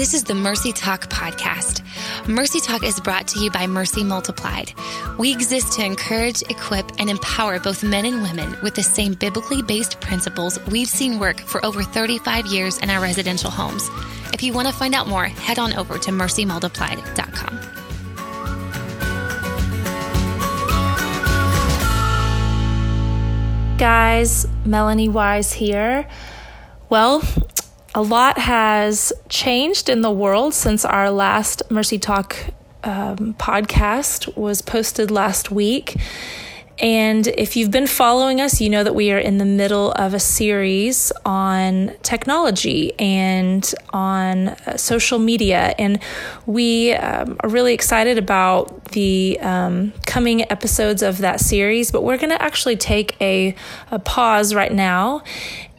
This is the Mercy Talk podcast. Mercy Talk is brought to you by Mercy Multiplied. We exist to encourage, equip, and empower both men and women with the same biblically based principles we've seen work for over 35 years in our residential homes. If you want to find out more, head on over to mercymultiplied.com. Guys, Melanie Wise here. Well, a lot has changed in the world since our last Mercy Talk um, podcast was posted last week. And if you've been following us, you know that we are in the middle of a series on technology and on uh, social media. And we um, are really excited about the um, coming episodes of that series. But we're going to actually take a, a pause right now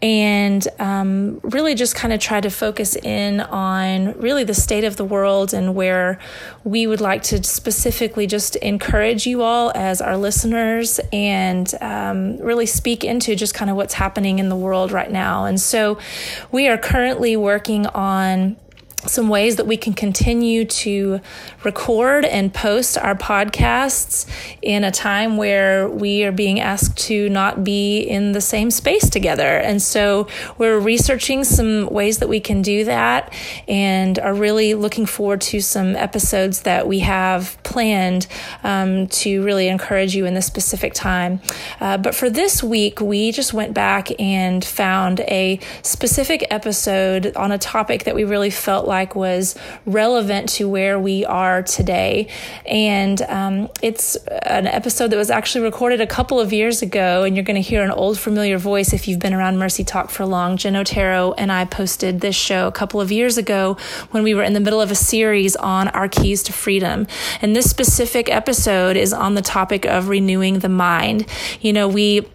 and um, really just kind of try to focus in on really the state of the world and where we would like to specifically just encourage you all as our listeners and um, really speak into just kind of what's happening in the world right now. And so we are currently working on some ways that we can continue to record and post our podcasts in a time where we are being asked to not be in the same space together. And so we're researching some ways that we can do that and are really looking forward to some episodes that we have planned um, to really encourage you in this specific time. Uh, but for this week, we just went back and found a specific episode on a topic that we really felt like was relevant to where we are today. And um, it's an episode that was actually recorded a couple of years ago, and you're going to hear an old familiar voice if you've been around Mercy Talk for long. Jen Otero and I posted this show a couple of years ago when we were in the middle of a series on our keys to freedom. And this specific episode is on the topic of renewing the mind. You know, we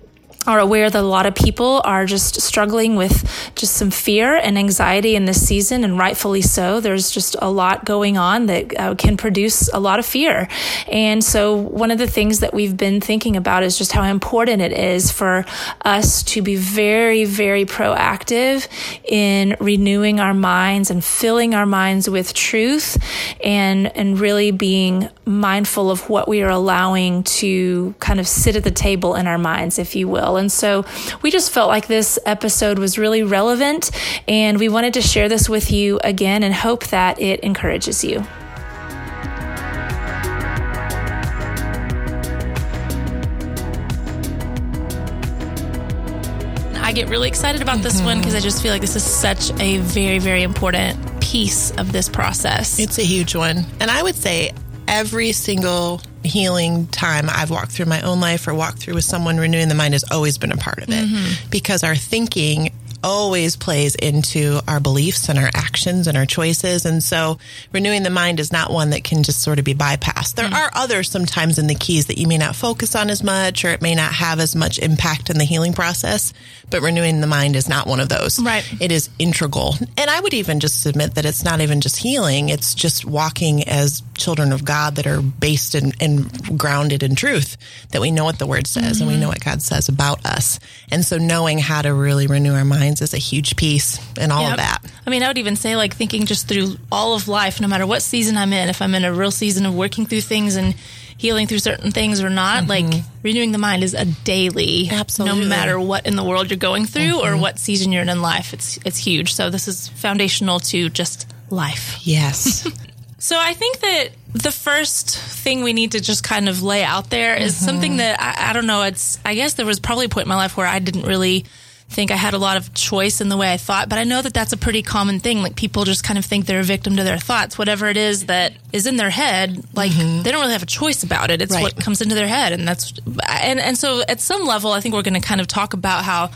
are aware that a lot of people are just struggling with just some fear and anxiety in this season, and rightfully so. There's just a lot going on that uh, can produce a lot of fear. And so, one of the things that we've been thinking about is just how important it is for us to be very, very proactive in renewing our minds and filling our minds with truth and, and really being mindful of what we are allowing to kind of sit at the table in our minds, if you will. And so we just felt like this episode was really relevant and we wanted to share this with you again and hope that it encourages you. I get really excited about this mm-hmm. one because I just feel like this is such a very, very important piece of this process. It's a huge one. And I would say every single healing time I've walked through my own life or walked through with someone renewing the mind has always been a part of it mm-hmm. because our thinking always plays into our beliefs and our actions and our choices. And so renewing the mind is not one that can just sort of be bypassed. There mm. are others sometimes in the keys that you may not focus on as much or it may not have as much impact in the healing process, but renewing the mind is not one of those. Right. It is integral. And I would even just submit that it's not even just healing. It's just walking as children of God that are based in, and grounded in truth, that we know what the word says mm-hmm. and we mm-hmm. know what God says about us. And so knowing how to really renew our minds is a huge piece in all of that. I mean, I would even say like thinking just through all of life, no matter what season I'm in, if I'm in a real season of working through things and healing through certain things or not, mm-hmm. like renewing the mind is a daily, absolutely, no matter what in the world you're going through mm-hmm. or what season you're in in life. It's it's huge. So this is foundational to just life. Yes. so I think that the first thing we need to just kind of lay out there is mm-hmm. something that I, I don't know. It's I guess there was probably a point in my life where I didn't really think I had a lot of choice in the way I thought, but I know that that's a pretty common thing. Like people just kind of think they're a victim to their thoughts. Whatever it is that is in their head, like mm-hmm. they don't really have a choice about it. It's right. what comes into their head. And that's, and, and so at some level, I think we're going to kind of talk about how,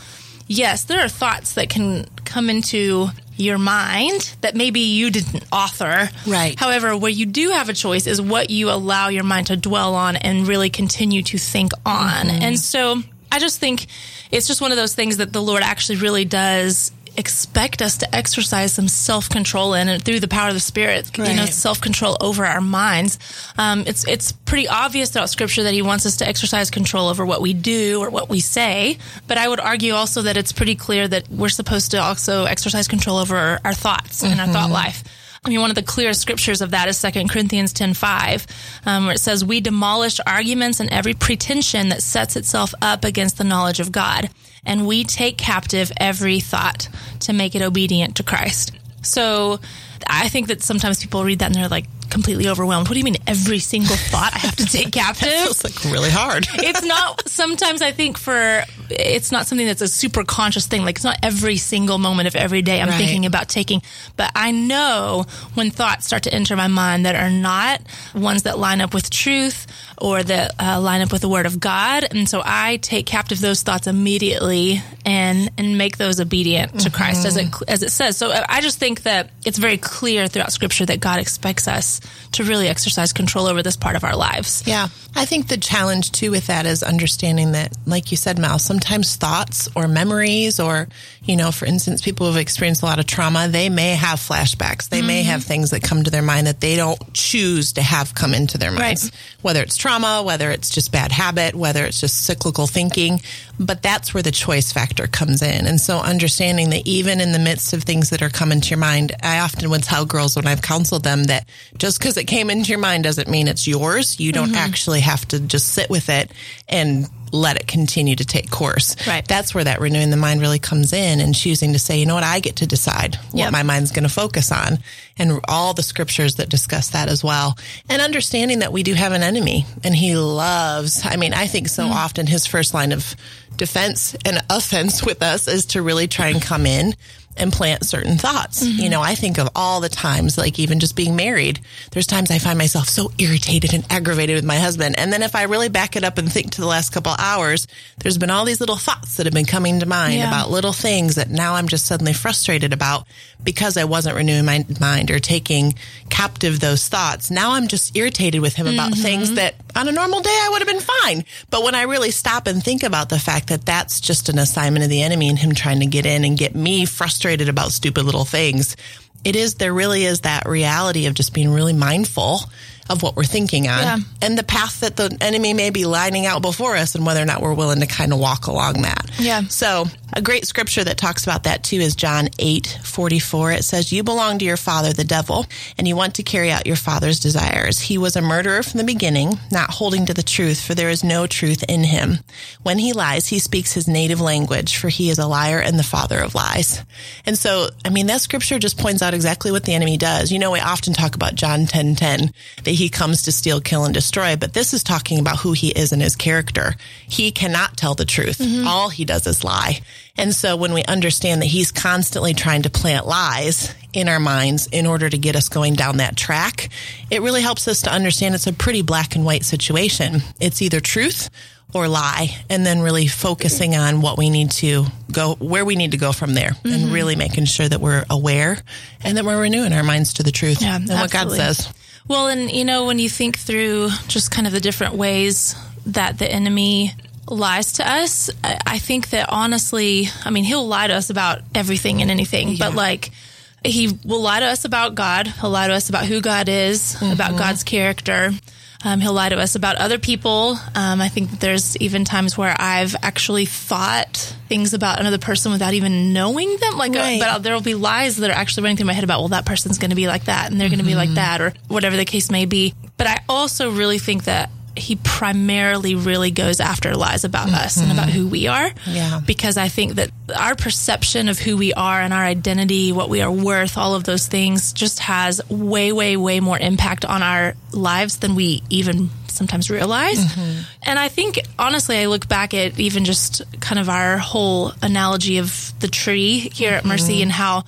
yes, there are thoughts that can come into your mind that maybe you didn't author. Right. However, where you do have a choice is what you allow your mind to dwell on and really continue to think on. Mm-hmm. And so I just think it's just one of those things that the Lord actually really does expect us to exercise some self control in and through the power of the Spirit, right. you know, self control over our minds. Um, it's it's pretty obvious throughout Scripture that He wants us to exercise control over what we do or what we say. But I would argue also that it's pretty clear that we're supposed to also exercise control over our thoughts mm-hmm. and our thought mm-hmm. life. I mean, one of the clearest scriptures of that is 2 Corinthians 10 5, um, where it says, We demolish arguments and every pretension that sets itself up against the knowledge of God, and we take captive every thought to make it obedient to Christ. So I think that sometimes people read that and they're like, completely overwhelmed. What do you mean every single thought I have to take captive? It's like really hard. it's not sometimes I think for it's not something that's a super conscious thing. Like it's not every single moment of every day I'm right. thinking about taking, but I know when thoughts start to enter my mind that are not ones that line up with truth or that uh, line up with the word of God. And so I take captive those thoughts immediately and, and make those obedient to mm-hmm. Christ as it, as it says. So I just think that it's very clear throughout scripture that God expects us to really exercise control over this part of our lives. Yeah. I think the challenge too with that is understanding that, like you said, Mal, sometimes thoughts or memories, or, you know, for instance, people who've experienced a lot of trauma, they may have flashbacks. They mm-hmm. may have things that come to their mind that they don't choose to have come into their minds, right. Whether it's trauma, whether it's just bad habit, whether it's just cyclical thinking. But that's where the choice factor comes in. And so understanding that even in the midst of things that are coming to your mind, I often would tell girls when I've counseled them that just because it came into your mind doesn't mean it's yours. You don't mm-hmm. actually have to just sit with it and let it continue to take course. Right. That's where that renewing the mind really comes in and choosing to say, you know what, I get to decide what my mind's going to focus on and all the scriptures that discuss that as well. And understanding that we do have an enemy and he loves, I mean, I think so mm. often his first line of defense and offense with us is to really try and come in and plant certain thoughts. Mm-hmm. You know, I think of all the times, like even just being married, there's times I find myself so irritated and aggravated with my husband. And then if I really back it up and think to the last couple hours, there's been all these little thoughts that have been coming to mind yeah. about little things that now I'm just suddenly frustrated about because I wasn't renewing my mind or taking captive those thoughts. Now I'm just irritated with him about mm-hmm. things that on a normal day I would have been fine. But when I really stop and think about the fact that that's just an assignment of the enemy and him trying to get in and get me frustrated about stupid little things, it is, there really is that reality of just being really mindful of what we're thinking on yeah. and the path that the enemy may be lining out before us and whether or not we're willing to kind of walk along that. Yeah. So a great scripture that talks about that too is John 8, 44. It says, you belong to your father, the devil, and you want to carry out your father's desires. He was a murderer from the beginning, not holding to the truth, for there is no truth in him. When he lies, he speaks his native language, for he is a liar and the father of lies. And so, I mean, that scripture just points out exactly what the enemy does. You know, we often talk about John 10, 10, that he comes to steal, kill, and destroy. But this is talking about who he is and his character. He cannot tell the truth. Mm-hmm. All he does is lie. And so when we understand that he's constantly trying to plant lies in our minds in order to get us going down that track, it really helps us to understand it's a pretty black and white situation. It's either truth or lie and then really focusing on what we need to go where we need to go from there mm-hmm. and really making sure that we're aware and that we're renewing our minds to the truth yeah, and absolutely. what God says. Well, and you know, when you think through just kind of the different ways that the enemy lies to us, I think that honestly, I mean, he'll lie to us about everything and anything, yeah. but like, he will lie to us about God. He'll lie to us about who God is, mm-hmm. about God's character. Um, he'll lie to us about other people. Um, I think there's even times where I've actually thought things about another person without even knowing them. Like, uh, right. but there will be lies that are actually running through my head about, well, that person's going to be like that, and they're going to mm-hmm. be like mm-hmm. that, or whatever the case may be. But I also really think that he primarily really goes after lies about mm-hmm. us and about who we are. Yeah. Because I think that our perception of who we are and our identity, what we are worth, all of those things just has way, way, way more impact on our lives than we even sometimes realize. Mm-hmm. And I think, honestly, I look back at even just kind of our whole analogy of the tree here at Mercy mm-hmm. and how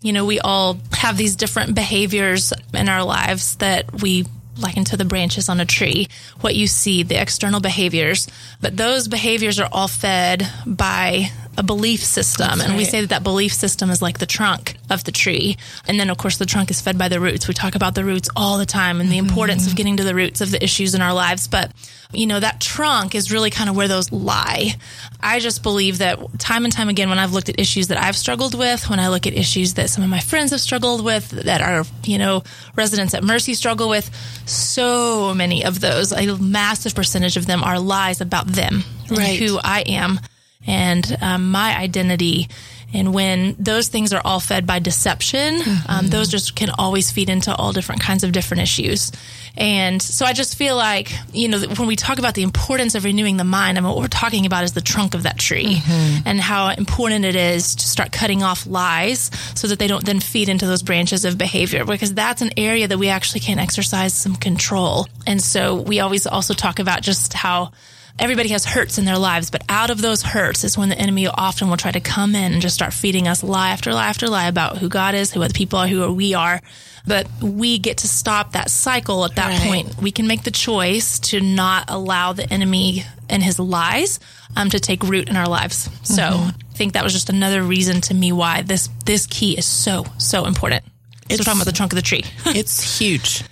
you know, we all have these different behaviors in our lives that we like into the branches on a tree, what you see, the external behaviors. But those behaviors are all fed by a belief system. and we say that that belief system is like the trunk of the tree. And then, of course, the trunk is fed by the roots. We talk about the roots all the time and the mm-hmm. importance of getting to the roots of the issues in our lives. But, you know, that trunk is really kind of where those lie. I just believe that time and time again, when I've looked at issues that I've struggled with, when I look at issues that some of my friends have struggled with, that are, you know, residents at Mercy struggle with, so many of those, a massive percentage of them are lies about them right. who I am and um, my identity. And when those things are all fed by deception, mm-hmm. um, those just can always feed into all different kinds of different issues. And so I just feel like, you know, when we talk about the importance of renewing the mind, I mean, what we're talking about is the trunk of that tree mm-hmm. and how important it is to start cutting off lies so that they don't then feed into those branches of behavior because that's an area that we actually can exercise some control. And so we always also talk about just how everybody has hurts in their lives, but out of those hurts is when the enemy often will try to come in and just start feeding us lie after lie after lie about who God is, who other people are, who we are. But we get to stop that cycle at that right. point. We can make the choice to not allow the enemy and his lies um, to take root in our lives. So mm-hmm. I think that was just another reason to me why this this key is so so important. It's, so talking about the trunk of the tree. it's huge.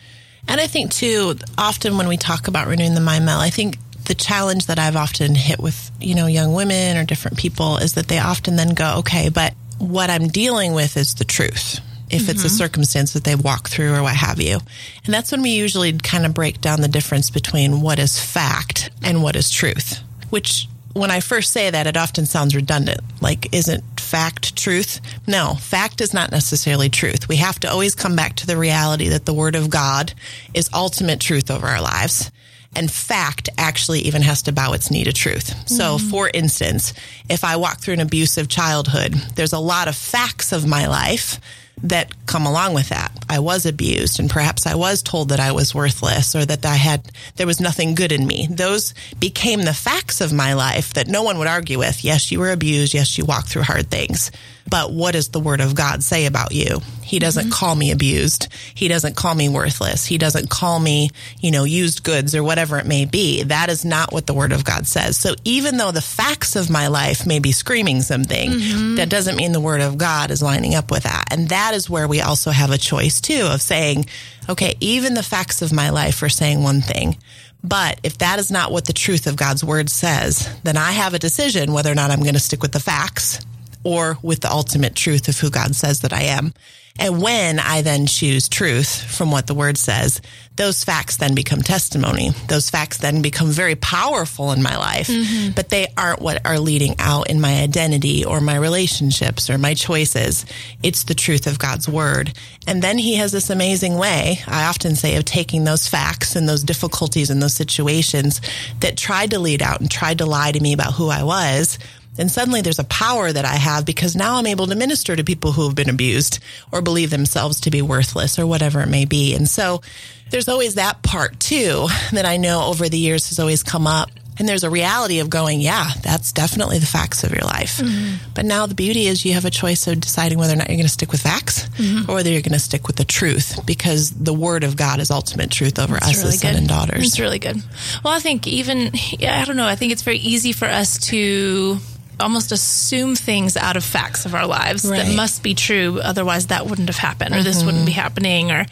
And I think too, often when we talk about renewing the mind Mel, I think the challenge that I've often hit with, you know, young women or different people is that they often then go, okay, but what I'm dealing with is the truth. If mm-hmm. it's a mm-hmm. circumstance that they walk through or what have you. And that's when we usually kind of break down the difference between what is fact and what is truth, which when I first say that, it often sounds redundant. Like, isn't fact truth? No, fact is not necessarily truth. We have to always come back to the reality that the Word of God is ultimate truth over our lives and fact actually even has to bow its knee to truth. Mm-hmm. So, for instance, if I walk through an abusive childhood, there's a lot of facts of my life that come along with that. I was abused and perhaps I was told that I was worthless or that I had, there was nothing good in me. Those became the facts of my life that no one would argue with. Yes, you were abused. Yes, you walked through hard things. But what does the word of God say about you? He doesn't mm-hmm. call me abused. He doesn't call me worthless. He doesn't call me, you know, used goods or whatever it may be. That is not what the word of God says. So even though the facts of my life may be screaming something, mm-hmm. that doesn't mean the word of God is lining up with that. And that is where we also have a choice too of saying, okay, even the facts of my life are saying one thing. But if that is not what the truth of God's word says, then I have a decision whether or not I'm going to stick with the facts or with the ultimate truth of who God says that I am. And when I then choose truth from what the word says, those facts then become testimony. Those facts then become very powerful in my life, mm-hmm. but they aren't what are leading out in my identity or my relationships or my choices. It's the truth of God's word. And then he has this amazing way, I often say, of taking those facts and those difficulties and those situations that tried to lead out and tried to lie to me about who I was and suddenly there's a power that I have because now I'm able to minister to people who have been abused or believe themselves to be worthless or whatever it may be. And so there's always that part too that I know over the years has always come up. And there's a reality of going, yeah, that's definitely the facts of your life. Mm-hmm. But now the beauty is you have a choice of deciding whether or not you're going to stick with facts mm-hmm. or whether you're going to stick with the truth because the word of God is ultimate truth over that's us really as sons and daughters. It's really good. Well, I think even, yeah, I don't know, I think it's very easy for us to almost assume things out of facts of our lives right. that must be true. Otherwise, that wouldn't have happened, or mm-hmm. this wouldn't be mm-hmm. happening, or.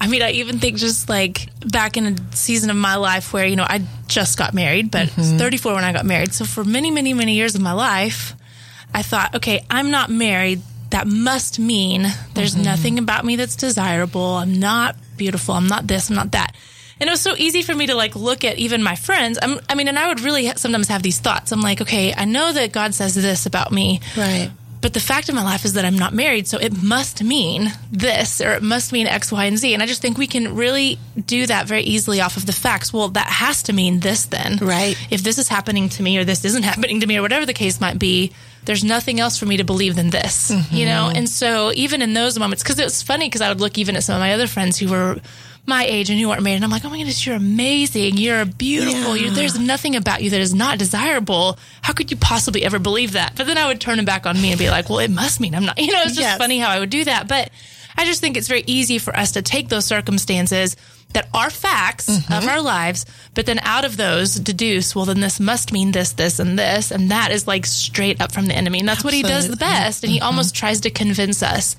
I mean, I even think just like back in a season of my life where, you know, I just got married, but mm-hmm. I was 34 when I got married. So for many, many, many years of my life, I thought, okay, I'm not married. That must mean there's mm-hmm. nothing about me that's desirable. I'm not beautiful. I'm not this. I'm not that. And it was so easy for me to like look at even my friends. I'm, i mean, and I would really sometimes have these thoughts. I'm like, okay, I know that God says this about me. Right. But the fact of my life is that I'm not married, so it must mean this or it must mean X, Y, and Z. And I just think we can really do that very easily off of the facts. Well, that has to mean this then. Right. If this is happening to me or this isn't happening to me or whatever the case might be, there's nothing else for me to believe than this, mm-hmm. you know? And so even in those moments, because it was funny because I would look even at some of my other friends who were my age and who aren't married. And I'm like, oh my goodness, you're amazing. You're beautiful. Yeah. You're, there's nothing about you that is not desirable. How could you possibly ever believe that? But then I would turn it back on me and be like, well, it must mean I'm not. You know, it's just yes. funny how I would do that. But I just think it's very easy for us to take those circumstances that are facts mm-hmm. of our lives, but then out of those deduce, well, then this must mean this, this, and this. And that is like straight up from the enemy. And that's Absolutely. what he does the best. And he mm-hmm. almost tries to convince us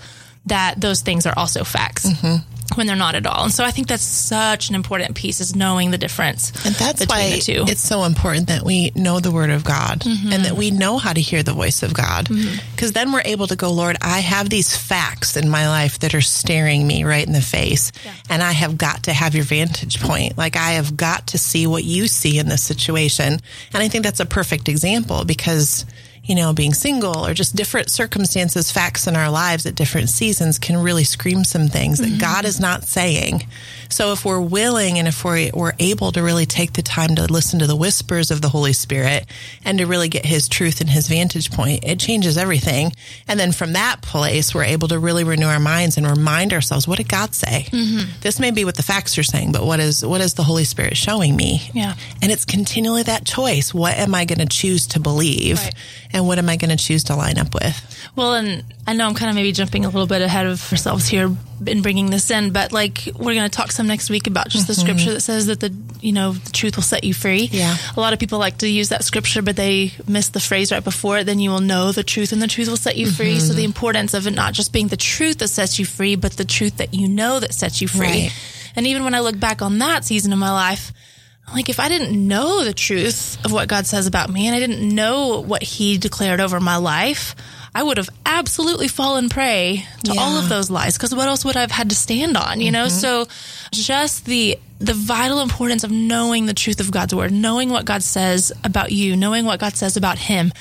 that those things are also facts. Mm-hmm when they're not at all. And so I think that's such an important piece is knowing the difference. And that's why it's so important that we know the word of God mm-hmm. and that we know how to hear the voice of God. Because mm-hmm. then we're able to go, Lord, I have these facts in my life that are staring me right in the face. Yeah. And I have got to have your vantage point. Like I have got to see what you see in this situation. And I think that's a perfect example because you know, being single or just different circumstances, facts in our lives at different seasons can really scream some things that God is not saying. So if we're willing and if we're, we're able to really take the time to listen to the whispers of the Holy Spirit and to really get his truth and his vantage point, it changes everything. And then from that place, we're able to really renew our minds and remind ourselves, what did God say? Mm-hmm. This may be what the facts are saying, but what is, what is the Holy Spirit showing me? Yeah. And it's continually that choice. What am I going to choose to believe? Right. And what am I going to choose to line up with? Well, and I know I'm kind of maybe jumping a little bit ahead of ourselves here in bringing this in, but like we're going to talk some next week about just the mm-hmm. scripture that says that the you know the truth will set you free. Yeah, a lot of people like to use that scripture, but they miss the phrase right before it. Then you will know the truth, and the truth will set you mm-hmm. free. So the importance of it not just being the truth that sets you free, but the truth that you know that sets you free. Right. And even when I look back on that season of my life, like if I didn't know the truth of what God says about me, and I didn't know what He declared over my life. I would have absolutely fallen prey to yeah. all of those lies because what else would I have had to stand on, you know? Mm-hmm. So just the the vital importance of knowing the truth of God's word, knowing what God says about you, knowing what God says about him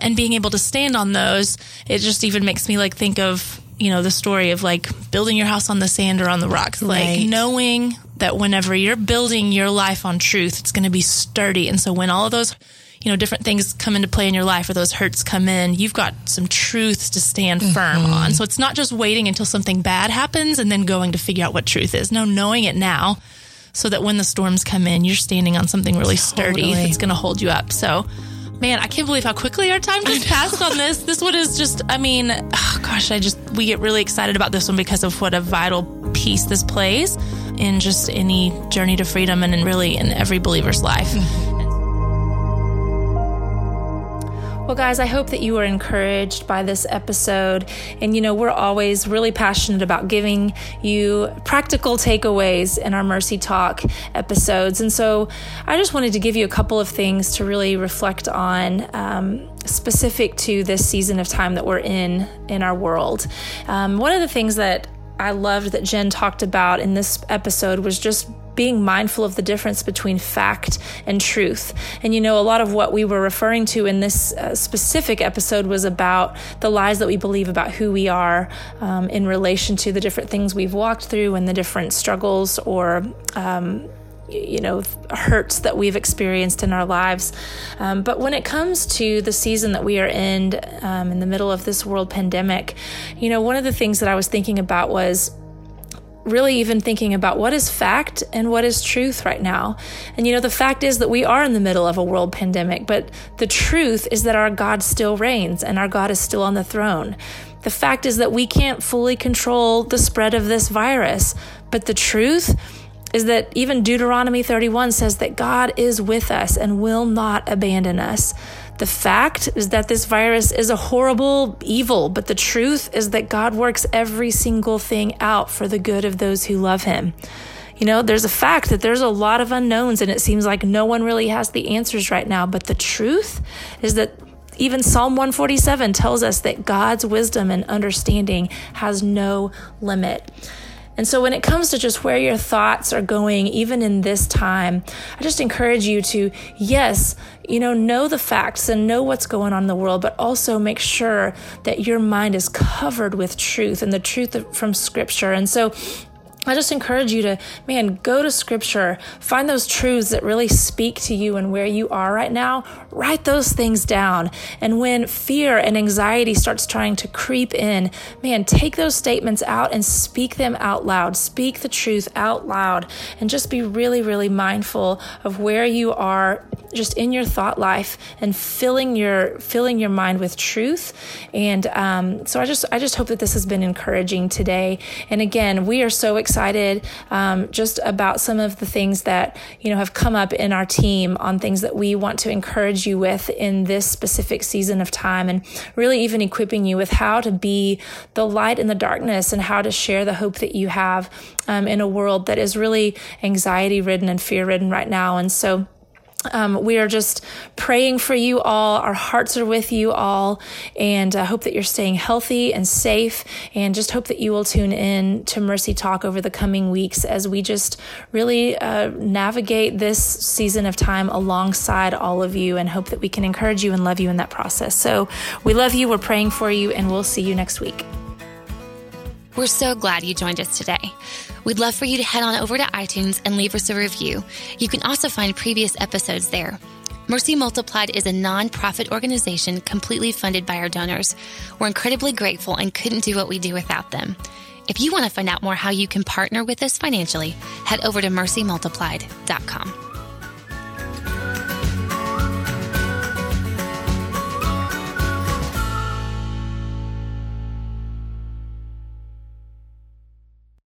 and being able to stand on those, it just even makes me like think of you know the story of like building your house on the sand or on the rocks right. like knowing that whenever you're building your life on truth it's going to be sturdy and so when all of those you know, different things come into play in your life or those hurts come in, you've got some truths to stand mm-hmm. firm on. So it's not just waiting until something bad happens and then going to figure out what truth is. No, knowing it now so that when the storms come in, you're standing on something really sturdy totally. that's going to hold you up. So, man, I can't believe how quickly our time just passed on this. This one is just, I mean, oh gosh, I just, we get really excited about this one because of what a vital piece this plays in just any journey to freedom and in really in every believer's life. Well, guys, I hope that you were encouraged by this episode. And, you know, we're always really passionate about giving you practical takeaways in our Mercy Talk episodes. And so I just wanted to give you a couple of things to really reflect on. Um, specific to this season of time that we're in in our world. Um, one of the things that I loved that Jen talked about in this episode was just being mindful of the difference between fact and truth. And you know, a lot of what we were referring to in this uh, specific episode was about the lies that we believe about who we are um, in relation to the different things we've walked through and the different struggles or um, you know hurts that we've experienced in our lives um, but when it comes to the season that we are in um, in the middle of this world pandemic you know one of the things that i was thinking about was really even thinking about what is fact and what is truth right now. And you know, the fact is that we are in the middle of a world pandemic, but the truth is that our God still reigns and our God is still on the throne. The fact is that we can't fully control the spread of this virus, but the truth is that even Deuteronomy 31 says that God is with us and will not abandon us. The fact is that this virus is a horrible evil, but the truth is that God works every single thing out for the good of those who love Him. You know, there's a fact that there's a lot of unknowns, and it seems like no one really has the answers right now. But the truth is that even Psalm 147 tells us that God's wisdom and understanding has no limit. And so, when it comes to just where your thoughts are going, even in this time, I just encourage you to, yes, you know, know the facts and know what's going on in the world, but also make sure that your mind is covered with truth and the truth from Scripture. And so, I just encourage you to, man, go to scripture, find those truths that really speak to you and where you are right now, write those things down. And when fear and anxiety starts trying to creep in, man, take those statements out and speak them out loud. Speak the truth out loud and just be really, really mindful of where you are just in your thought life and filling your filling your mind with truth and um, so i just i just hope that this has been encouraging today and again we are so excited excited um, just about some of the things that you know have come up in our team on things that we want to encourage you with in this specific season of time, and really even equipping you with how to be the light in the darkness and how to share the hope that you have um, in a world that is really anxiety ridden and fear ridden right now. And so Um, we are just praying for you all. Our hearts are with you all, and I uh, hope that you're staying healthy and safe. And just hope that you will tune in to Mercy Talk over the coming weeks as we just really uh, navigate this season of time alongside all of you, and hope that we can encourage you and love you in that process. So we love you. We're praying for you, and we'll see you next week. We're so glad you joined us today. We'd love for you to head on over to iTunes and leave us a review. You can also find previous episodes there. Mercy Multiplied is a nonprofit organization completely funded by our donors. We're incredibly grateful and couldn't do what we do without them. If you want to find out more how you can partner with us financially, head over to mercymultiplied.com.